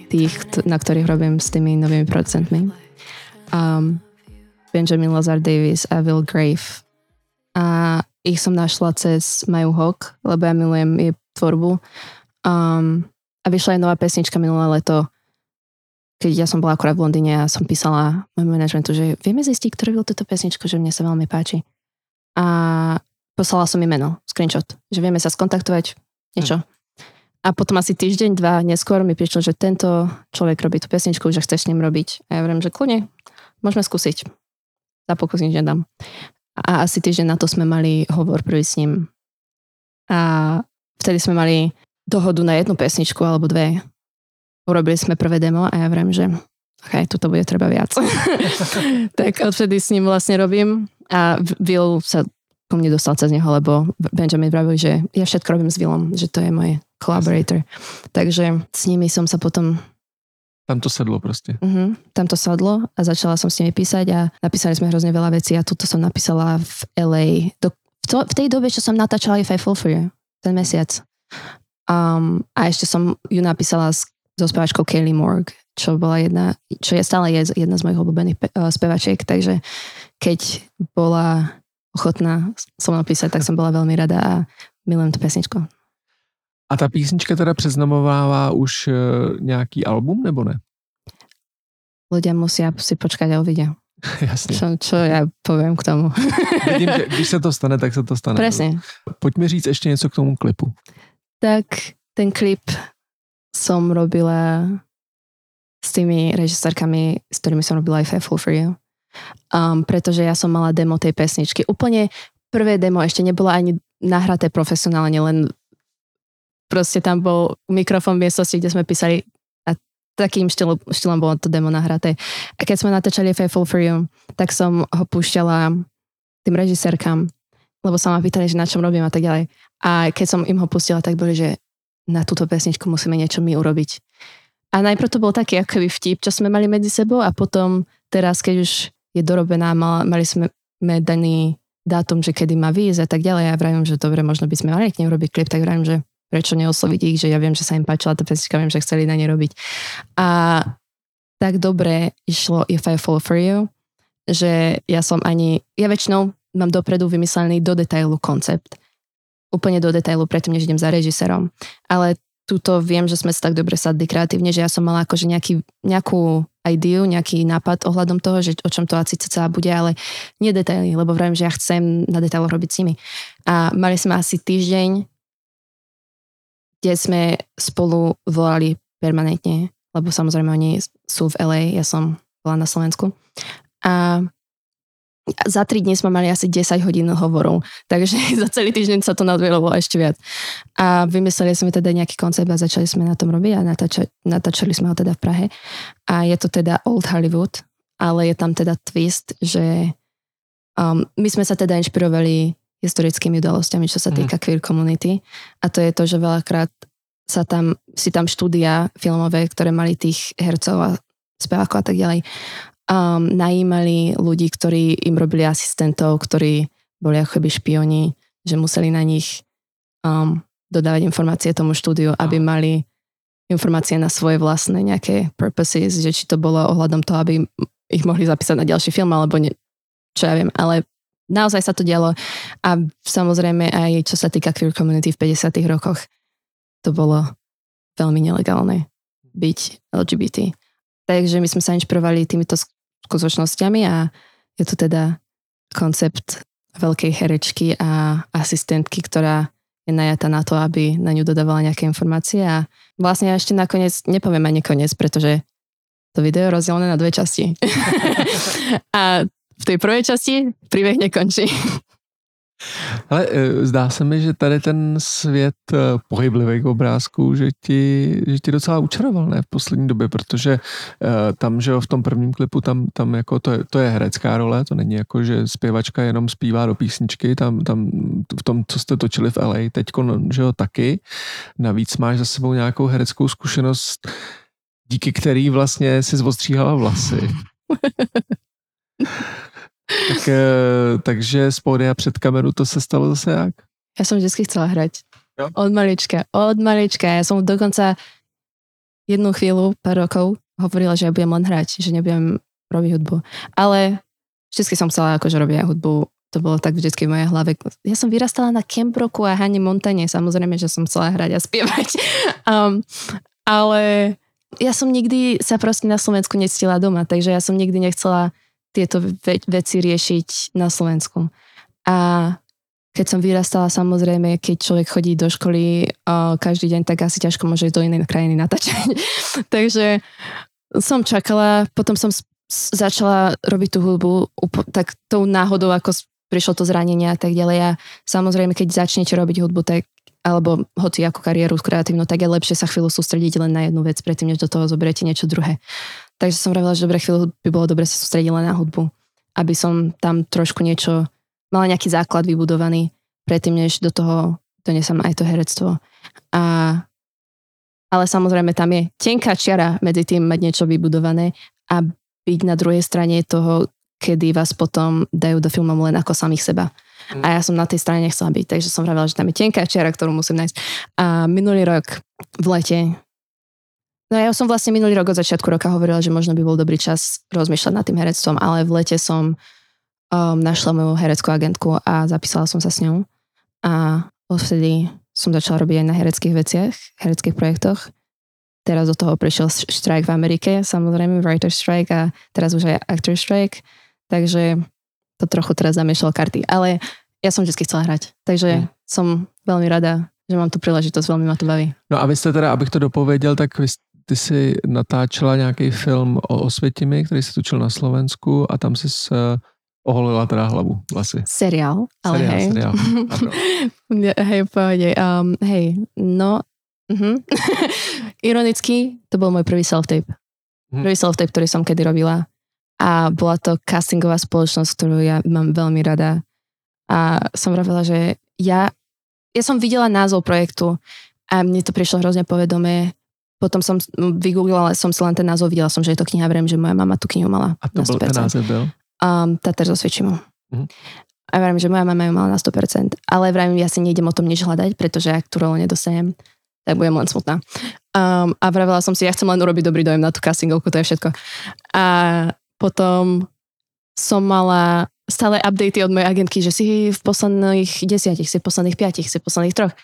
tých, na ktorých robím s tými novými producentmi. Um, Benjamin Lazar Davis a Will Grave. A ich som našla cez Maju Hawk, lebo ja milujem jej tvorbu. Um, a vyšla aj nová pesnička minulé leto, keď ja som bola akorát v Londýne a som písala môjmu manažmentu, že vieme zistiť, ktorý byl túto pesničku, že mne sa veľmi páči. A poslala som im meno, screenshot, že vieme sa skontaktovať, niečo. A potom asi týždeň, dva neskôr mi prišlo, že tento človek robí tú pesničku, že chceš s ním robiť. A ja hovorím, že kľudne, môžeme skúsiť. Za pokus nič nedám. A asi týždeň na to sme mali hovor prvý s ním. A vtedy sme mali dohodu na jednu pesničku alebo dve. Urobili sme prvé demo a ja vrem, že ok, tuto bude treba viac. tak odvtedy s ním vlastne robím a Will sa ku mne dostal cez neho, lebo Benjamin vravil, že ja všetko robím s Willom, že to je môj collaborator. Takže s nimi som sa potom tam to sedlo proste. Uh-huh, tam to sadlo a začala som s nimi písať a napísali sme hrozne veľa vecí a tuto som napísala v LA. Do, v, to, v tej dobe, čo som natáčala If I Fall For You, ten mesiac. Um, a ešte som ju napísala s, so spevačkou Kaylee Morg, čo bola jedna, čo je stále je jedna z mojich obľúbených pe, uh, spevačiek, takže keď bola ochotná so mnou písať, tak som bola veľmi rada a milujem tú pesničku. A ta písnička teda přeznamovává už uh, nějaký album, nebo ne? Ľudia musia si počkať a uvidia. Jasně. Čo, čo ja poviem k tomu. Vidím, že když se to stane, tak se to stane. Presne. Pojďme říct ještě něco k tomu klipu. Tak ten klip som robila s tými režisérkami, s ktorými som robila aj Faithful for You. Um, pretože ja som mala demo tej pesničky. Úplne prvé demo ešte nebolo ani nahraté profesionálne, len proste tam bol mikrofón v miestnosti, kde sme písali a takým štýlom, štýlom bolo to demo nahraté. A keď sme natáčali Faithful for You, tak som ho púšťala tým režisérkam, lebo sa ma pýtali, že na čom robím a tak ďalej. A keď som im ho pustila, tak boli, že na túto pesničku musíme niečo my urobiť. A najprv to bol taký akoby vtip, čo sme mali medzi sebou a potom teraz, keď už je dorobená, mali sme daný dátum, že kedy má výjsť a tak ďalej. Ja vravím, že dobre, možno by sme mali k nej urobiť klip, tak vravím, že prečo neosloviť ich, že ja viem, že sa im páčila tá pesnička, viem, že chceli na ne robiť. A tak dobre išlo If I Fall For You, že ja som ani, ja väčšinou mám dopredu vymyslený do detailu koncept. Úplne do detailu, predtým než idem za režisérom. Ale túto viem, že sme sa tak dobre sadli kreatívne, že ja som mala akože nejaký, nejakú ideu, nejaký nápad ohľadom toho, že o čom to asi celá bude, ale nie detaily, lebo vravím, že ja chcem na detailoch robiť s nimi. A mali sme asi týždeň, kde sme spolu volali permanentne, lebo samozrejme oni sú v LA, ja som bola na Slovensku. A za tri dní sme mali asi 10 hodín hovorov, takže za celý týždeň sa to nadvielo ešte viac. A vymysleli sme teda nejaký koncept a začali sme na tom robiť a natáča, natáčali sme ho teda v Prahe. A je to teda Old Hollywood, ale je tam teda twist, že um, my sme sa teda inšpirovali historickými udalosťami, čo sa mhm. týka mm. queer community. A to je to, že veľakrát sa tam, si tam štúdia filmové, ktoré mali tých hercov a spevákov a tak ďalej um, najímali ľudí, ktorí im robili asistentov, ktorí boli ako keby špioni, že museli na nich um, dodávať informácie tomu štúdiu, aby mali informácie na svoje vlastné nejaké purposes, že či to bolo ohľadom toho, aby ich mohli zapísať na ďalší film, alebo ne, čo ja viem, ale naozaj sa to dialo. A samozrejme aj čo sa týka queer community v 50 rokoch, to bolo veľmi nelegálne byť LGBT. Takže my sme sa inšpirovali týmito skutočnosťami a je to teda koncept veľkej herečky a asistentky, ktorá je najata na to, aby na ňu dodávala nejaké informácie a vlastne ja ešte nakoniec nepoviem ani koniec, pretože to video je rozdelené na dve časti. a v tej prvej časti príbeh nekončí. Ale e, zdá se mi, že tady ten svět e, pohyblivých obrázků, že ti, že ti docela učaroval ne v poslední době, protože e, tam, že v tom prvním klipu, tam, tam jako to, je, to je herecká role, to není jako, že zpěvačka jenom zpívá do písničky, tam, tam v tom, co jste točili v LA, teďko, že jo, taky. Navíc máš za sebou nějakou hereckou zkušenost, díky který vlastně si zvostříhala vlasy. Tak, eh, takže z pódia před kameru to se stalo zase jak? Ja som vždy chcela hrať. Jo? Od malička, od malička. Ja som dokonca jednu chvíľu, pár rokov, hovorila, že ja budem len hrať, že nebudem robiť hudbu. Ale vždy som chcela akože robiť aj hudbu. To bolo tak vždy v mojej hlave. Ja som vyrastala na Kembroku a Hane Montane. Samozrejme, že som chcela hrať a spievať. Um, ale ja som nikdy sa proste na Slovensku nectila doma, takže ja som nikdy nechcela tieto ve- veci riešiť na Slovensku. A keď som vyrastala, samozrejme, keď človek chodí do školy uh, každý deň, tak asi ťažko môže do inej krajiny natáčať. Takže som čakala, potom som začala robiť tú hudbu tak tou náhodou, ako prišlo to zranenie a tak ďalej. A samozrejme, keď začnete robiť hudbu, tak alebo hoci ako kariéru kreatívnu, tak je lepšie sa chvíľu sústrediť len na jednu vec, predtým, než do toho zoberiete niečo druhé. Takže som vravila, že dobre chvíľu by bolo dobre sa sústrediť len na hudbu, aby som tam trošku niečo, mala nejaký základ vybudovaný, predtým, než do toho donesem aj to herectvo. A, ale samozrejme tam je tenká čiara medzi tým mať niečo vybudované a byť na druhej strane toho, kedy vás potom dajú do filmov len ako samých seba. A ja som na tej strane nechcela byť, takže som vravela, že tam je tenká čiara, ktorú musím nájsť. A minulý rok v lete No ja som vlastne minulý rok od začiatku roka hovorila, že možno by bol dobrý čas rozmýšľať nad tým herectvom, ale v lete som um, našla moju hereckú agentku a zapísala som sa s ňou. A odvtedy som začala robiť aj na hereckých veciach, hereckých projektoch. Teraz do toho prišiel strike v Amerike, samozrejme, writer strike a teraz už aj actor strike, takže to trochu teraz zamiešalo karty. Ale ja som vždy chcela hrať, takže mm. som veľmi rada, že mám tu príležitosť, veľmi ma to baví. No a vy ste teda, abych to dopovedel, tak vy ty si natáčela nějaký film o Osvětimi, který se točil na Slovensku a tam si uh, oholila teda hlavu vlasy. Seriál, ale seriál, hej. Seriál, hej, pohode. Um, hej, no, uh-huh. ironicky, to bol môj prvý self-tape. Hmm. Prvý self-tape, ktorý som kedy robila. A bola to castingová spoločnosť, ktorú ja mám veľmi rada. A som vravila, že ja, ja som videla názov projektu a mne to prišlo hrozne povedomé potom som vygooglila som si len ten názov, videla som, že je to kniha, vrem, že moja mama tú knihu mala. A to bol ten názov byl? Um, Tater so Svičimu. Mm. A vrem, že moja mama ju mala na 100%. Ale vrem, ja si nejdem o tom nič hľadať, pretože ak tú rolu nedostanem, tak budem len smutná. Um, a vravela som si, ja chcem len urobiť dobrý dojem na tú castingovku, to je všetko. A potom som mala stále updaty od mojej agentky, že si v posledných desiatich, si v posledných piatich, si v posledných troch.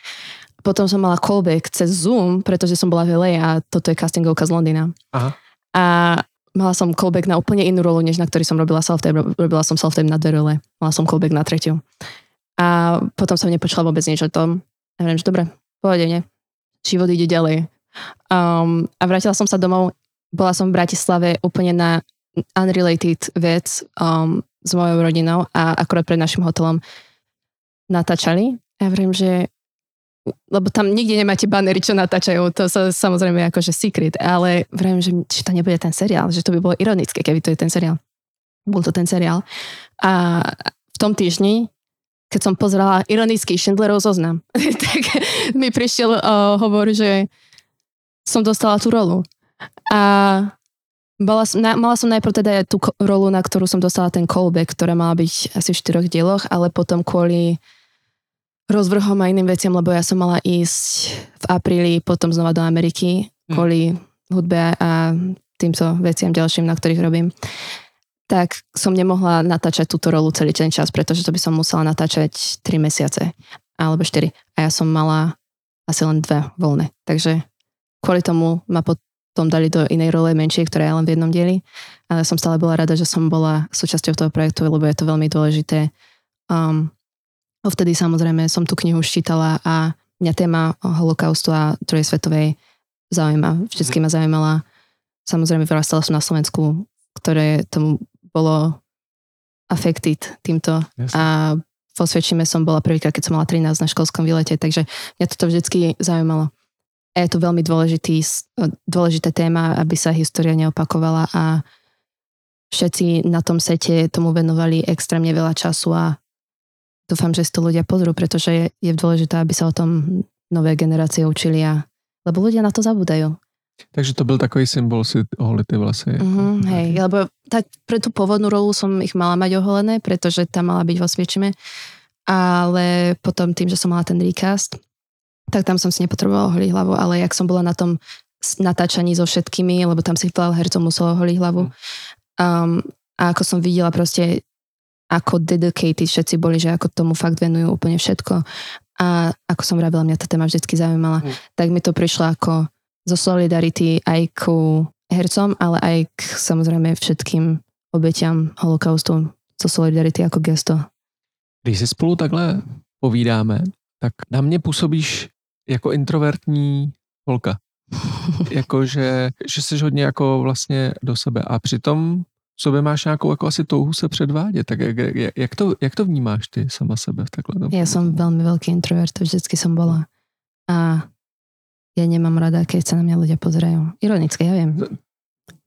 Potom som mala callback cez Zoom, pretože som bola v LA a toto je castingovka z Londýna. Aha. A mala som callback na úplne inú rolu, než na ktorý som robila self-tape. Robila som self-tape na dve role. Mala som callback na tretiu. A potom som nepočula vôbec nič o tom. A viem, že dobre, pohode, ne? Život ide ďalej. Um, a vrátila som sa domov. Bola som v Bratislave úplne na unrelated vec um, s mojou rodinou a akorát pred našim hotelom natáčali. Ja viem, že lebo tam nikde nemáte banery, čo natáčajú, to sa samozrejme akože secret, ale vrajím, že, že to nebude ten seriál, že to by bolo ironické, keby to je ten seriál. Bol to ten seriál. A v tom týždni, keď som pozerala ironický Schindlerov zoznam, tak mi prišiel uh, hovor, že som dostala tú rolu. A bola, na, mala som najprv teda tú rolu, na ktorú som dostala ten callback, ktorá mala byť asi v štyroch dieloch, ale potom kvôli rozvrhom a iným veciam, lebo ja som mala ísť v apríli potom znova do Ameriky hm. kvôli hudbe a týmto veciam ďalším, na ktorých robím tak som nemohla natáčať túto rolu celý ten čas, pretože to by som musela natáčať 3 mesiace alebo 4. A ja som mala asi len dve voľné. Takže kvôli tomu ma potom tom dali do inej role menšie, ktorá je len v jednom dieli. Ale som stále bola rada, že som bola súčasťou toho projektu, lebo je to veľmi dôležité. Um, vtedy samozrejme som tú knihu ščítala a mňa téma holokaustu a druhej svetovej zaujíma. Vždycky ma zaujímala. Samozrejme vyrastala som na Slovensku, ktoré tomu bolo affected týmto. Jasne. A vo Svedčíme som bola prvýkrát, keď som mala 13 na školskom výlete, takže mňa toto vždycky zaujímalo je to veľmi dôležitý, dôležité téma, aby sa história neopakovala a všetci na tom sete tomu venovali extrémne veľa času a dúfam, že si to ľudia pozrú, pretože je, je dôležité, aby sa o tom nové generácie učili a lebo ľudia na to zabúdajú. Takže to byl takový symbol si oholiť tie vlasy. Mm-hmm, hej, lebo tak pre tú pôvodnú rolu som ich mala mať oholené, pretože tam mala byť vo Sviečime, ale potom tým, že som mala ten recast, tak tam som si nepotrebovala holiť hlavu, ale jak som bola na tom natáčaní so všetkými, lebo tam si veľa hercov muselo holiť hlavu. Um, a ako som videla proste, ako dedicated všetci boli, že ako tomu fakt venujú úplne všetko. A ako som vravila, mňa tá téma vždy zaujímala, mm. tak mi to prišlo ako zo solidarity aj ku hercom, ale aj k samozrejme všetkým obetiam holokaustu zo solidarity ako gesto. Když si spolu takhle povídáme, tak na mě působíš jako introvertní holka. Jakože, že jsi hodně jako vlastně do sebe a přitom sobě máš nějakou jako asi touhu se předvádět. Tak jak, jak, to, jak to vnímáš ty sama sebe v takhle době? Ja som veľmi veľký introvert, vždycky som bola. A ja nemám rada, keď sa na mňa ľudia pozerajú. Ironické, ja viem.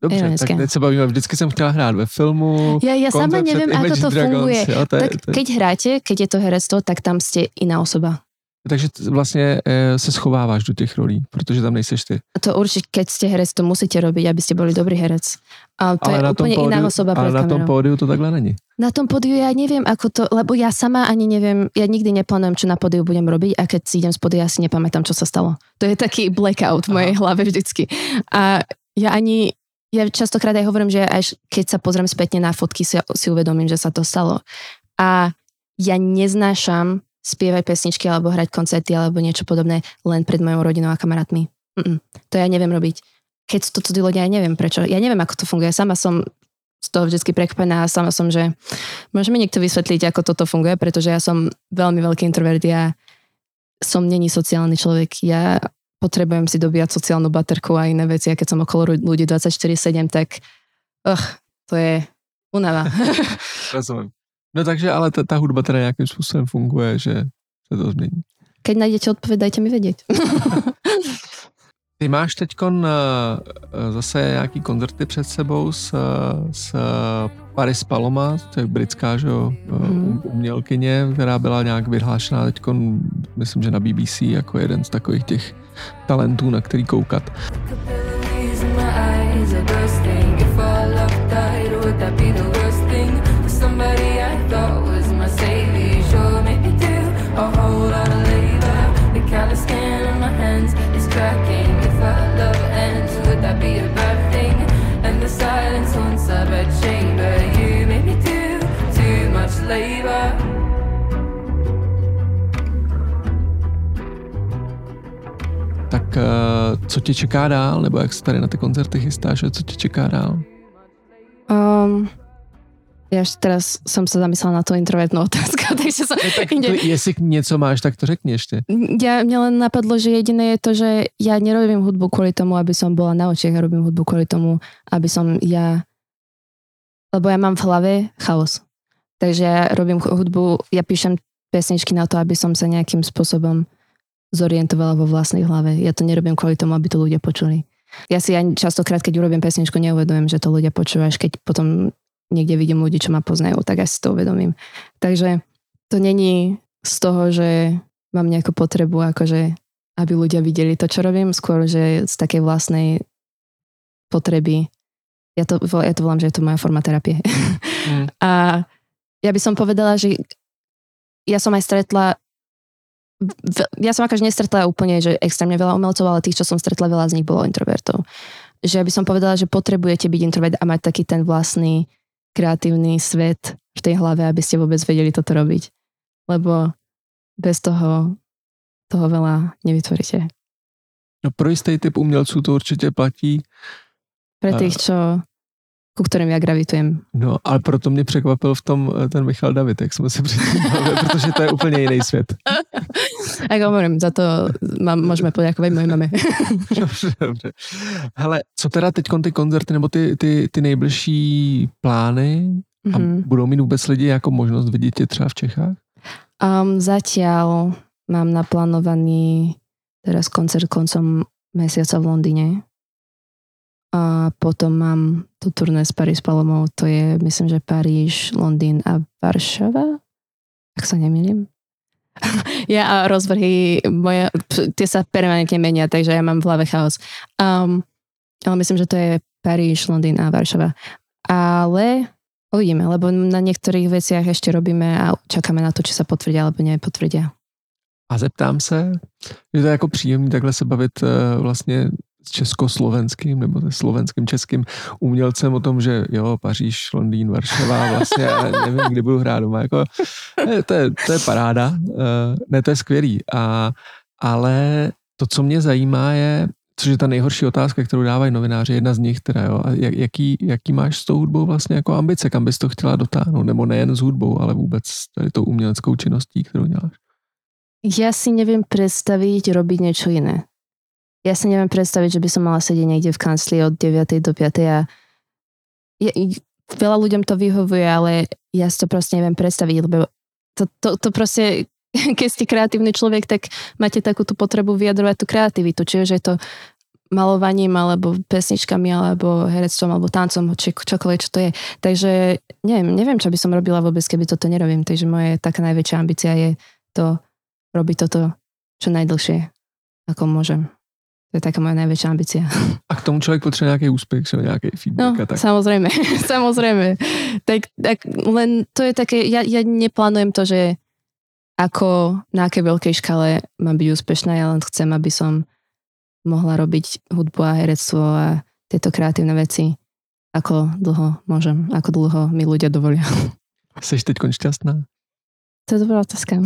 Dobře, Ironické. tak teď se bavíme, vždycky jsem chtěla hrát ve filmu. Ja, ja sama neviem, ako to Dragons, funguje. Jo, to tak je, to je... keď hráte, keď je to herectvo, tak tam ste iná osoba. Takže vlastně e, se schováváš do těch rolí, protože tam nejseš ty. A to určite, keď ste herec, to musíte robiť, aby ste boli dobrý herec. A to ale je úplne pódiu, iná osoba Ale na tom pódiu to takhle není. Na tom pódiu ja neviem, ako to, lebo ja sama ani neviem, ja nikdy neplánujem, čo na pódiu budem robiť a keď si idem z pódia, ja si nepamätám, čo sa stalo. To je taký blackout v mojej Aha. hlave vždycky. A ja ani, ja častokrát aj hovorím, že až keď sa pozriem spätne na fotky, si, si uvedomím, že sa to stalo. A ja neznášam spievať pesničky alebo hrať koncerty alebo niečo podobné len pred mojou rodinou a kamarátmi. Mm-mm. To ja neviem robiť. Keď sú to cudzí ľudia, ja neviem prečo. Ja neviem, ako to funguje. Sama som z toho vždy prekvapená a sama som, že môžeme niekto vysvetliť, ako toto funguje, pretože ja som veľmi veľký introvert. Ja som není sociálny človek. Ja potrebujem si dobíjať sociálnu baterku a iné veci a keď som okolo ľudí 24-7, tak uh, to je unava. Rozumiem. No takže ale ta, ta hudba teda nějakým způsobem funguje, že se to změní. Keď najdete odpověď, dajte mi vědět. Ty máš teď zase nějaký koncerty před sebou s, s Paris Paloma, to je britská že, mm. umělkyně, která byla nějak vyhlášená teď, myslím, že na BBC jako jeden z takových těch talentů, na který koukat. Co tě čeká dál, nebo jak se tady na ty koncerty chystáš a co tě čeká dál? Um, já ještě teraz jsem se zamyslela na to introvertnou otázku, takže som no, tak inde... Jestli něco máš, tak to řekni ještě. Ja, mňa len napadlo, že jediné je to, že ja nerobím hudbu kvôli tomu, aby som bola na očiach, ja robím hudbu kvôli tomu, aby som ja... Lebo ja mám v hlave chaos. Takže ja robím hudbu, ja píšem pesničky na to, aby som sa nejakým spôsobom zorientovala vo vlastnej hlave. Ja to nerobím kvôli tomu, aby to ľudia počuli. Ja si aj častokrát, keď urobím pesničku, neuvedomujem, že to ľudia počúvaš, keď potom niekde vidím ľudí, čo ma poznajú, tak asi to uvedomím. Takže to není z toho, že mám nejakú potrebu, akože aby ľudia videli to, čo robím, skôr, že z takej vlastnej potreby. Ja to, ja to volám, že je to moja forma terapie. Mm. A ja by som povedala, že ja som aj stretla ja som akože nestretla úplne, že extrémne veľa umelcov, ale tých, čo som stretla, veľa z nich bolo introvertov. Že by som povedala, že potrebujete byť introvert a mať taký ten vlastný kreatívny svet v tej hlave, aby ste vôbec vedeli toto robiť. Lebo bez toho toho veľa nevytvoríte. No pro istý typ umělců to určitě platí. Pre tých, čo ku ktorým ja gravitujem. No, ale proto mě překvapil v tom eh, ten Michal David, jak jsme si předtím protože to je úplně jiný svět. Jak hovorím, za to mám, můžeme poděkovat mojej mame. dobře, dobře. Hele, co teda teď ty koncerty nebo ty, ty, ty nejbližší plány? Mm-hmm. A mhm. budou mít vůbec lidi jako možnost vidět tě třeba v Čechách? Um, zatiaľ mám naplánovaný teraz koncert koncom mesiaca v Londýne a potom mám tu turné s Paris Palomou, to je myslím, že Paríž, Londýn a Varšava, ak sa nemýlim. ja a rozvrhy moje, tie sa permanentne menia, takže ja mám v hlave chaos. Um, ale myslím, že to je Paríž, Londýn a Varšava. Ale uvidíme, lebo na niektorých veciach ešte robíme a čakáme na to, či sa potvrdia alebo nepotvrdia. A zeptám se, že to je jako příjemný takhle se bavit uh, vlastně s československým nebo se slovenským českým umělcem o tom, že jo, Paříž, Londýn, Varšava, vlastně já nevím, kdy budu hrát doma. Jako, to, je, to je paráda, uh, ne, to je skvělý. A, ale to, co mě zajímá, je, což je ta nejhorší otázka, kterou dávají novináři, jedna z nich teda, jo, a jaký, jaký máš s tou hudbou vlastně jako ambice, kam bys to chtěla dotáhnout, nebo nejen s hudbou, ale vůbec tady tou uměleckou činností, kterou děláš? Ja si neviem predstaviť robiť niečo iné ja si neviem predstaviť, že by som mala sedieť niekde v kancli od 9. do 5. a ja, veľa ľuďom to vyhovuje, ale ja si to proste neviem predstaviť, lebo to, to, to proste, keď ste kreatívny človek, tak máte takú tú potrebu vyjadrovať tú kreativitu, čiže je to malovaním, alebo pesničkami, alebo herectvom, alebo tancom, či čokoľvek, čo to je. Takže neviem, neviem, čo by som robila vôbec, keby toto nerobím. Takže moje taká najväčšia ambícia je to robiť toto čo najdlhšie, ako môžem. To je taká moja najväčšia ambícia. A k tomu človek potrebuje nejaký úspech, že nejaký feedback. No, tak. samozrejme, samozrejme. Tak, tak len to je také, ja, ja neplánujem to, že ako na aké veľkej škale mám byť úspešná, ja len chcem, aby som mohla robiť hudbu a herectvo a tieto kreatívne veci, ako dlho môžem, ako dlho mi ľudia dovolia. Seš teď šťastná? To je dobrá otázka.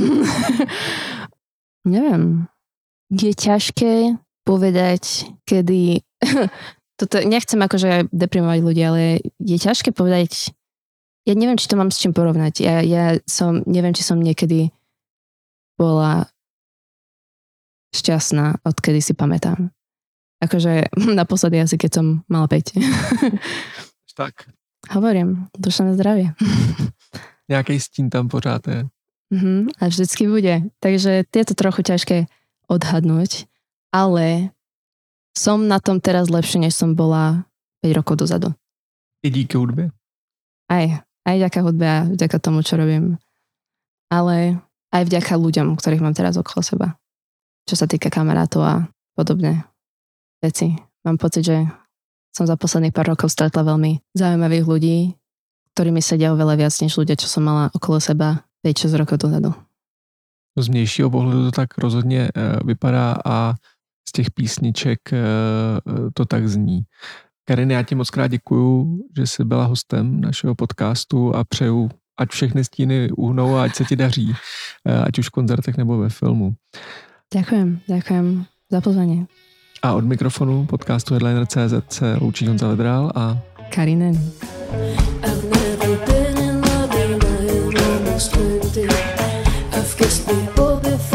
Neviem. Je ťažké povedať, kedy... Toto, nechcem akože deprimovať ľudí, ale je ťažké povedať... Ja neviem, či to mám s čím porovnať. Ja, ja som, neviem, či som niekedy bola šťastná, odkedy si pamätám. Akože naposledy asi, keď som mala 5. tak. Hovorím, dušené zdravie. Nejaký stín tam pořád je. Uh-huh, a vždycky bude. Takže je to trochu ťažké odhadnúť ale som na tom teraz lepšie, než som bola 5 rokov dozadu. I díky hudbe? Aj, aj vďaka hudbe a vďaka tomu, čo robím. Ale aj vďaka ľuďom, ktorých mám teraz okolo seba. Čo sa týka kamarátov a podobné veci. Mám pocit, že som za posledných pár rokov stretla veľmi zaujímavých ľudí, ktorými sedia oveľa viac než ľudia, čo som mala okolo seba 5-6 rokov dozadu. Z vnějšího pohledu to tak rozhodně eh, vypadá a z těch písniček eh, to tak zní. Karin, já ti moc krát děkuju, že jsi byla hostem našeho podcastu a přeju, ať všechny stíny uhnou a ať se ti daří, eh, ať už v koncertech nebo ve filmu. Ďakujem, ďakujem za pozvanie. A od mikrofonu podcastu Headliner.cz se loučí Honza Vedrál a Karinen. I've never been in love in a almost 20. I've kissed people before.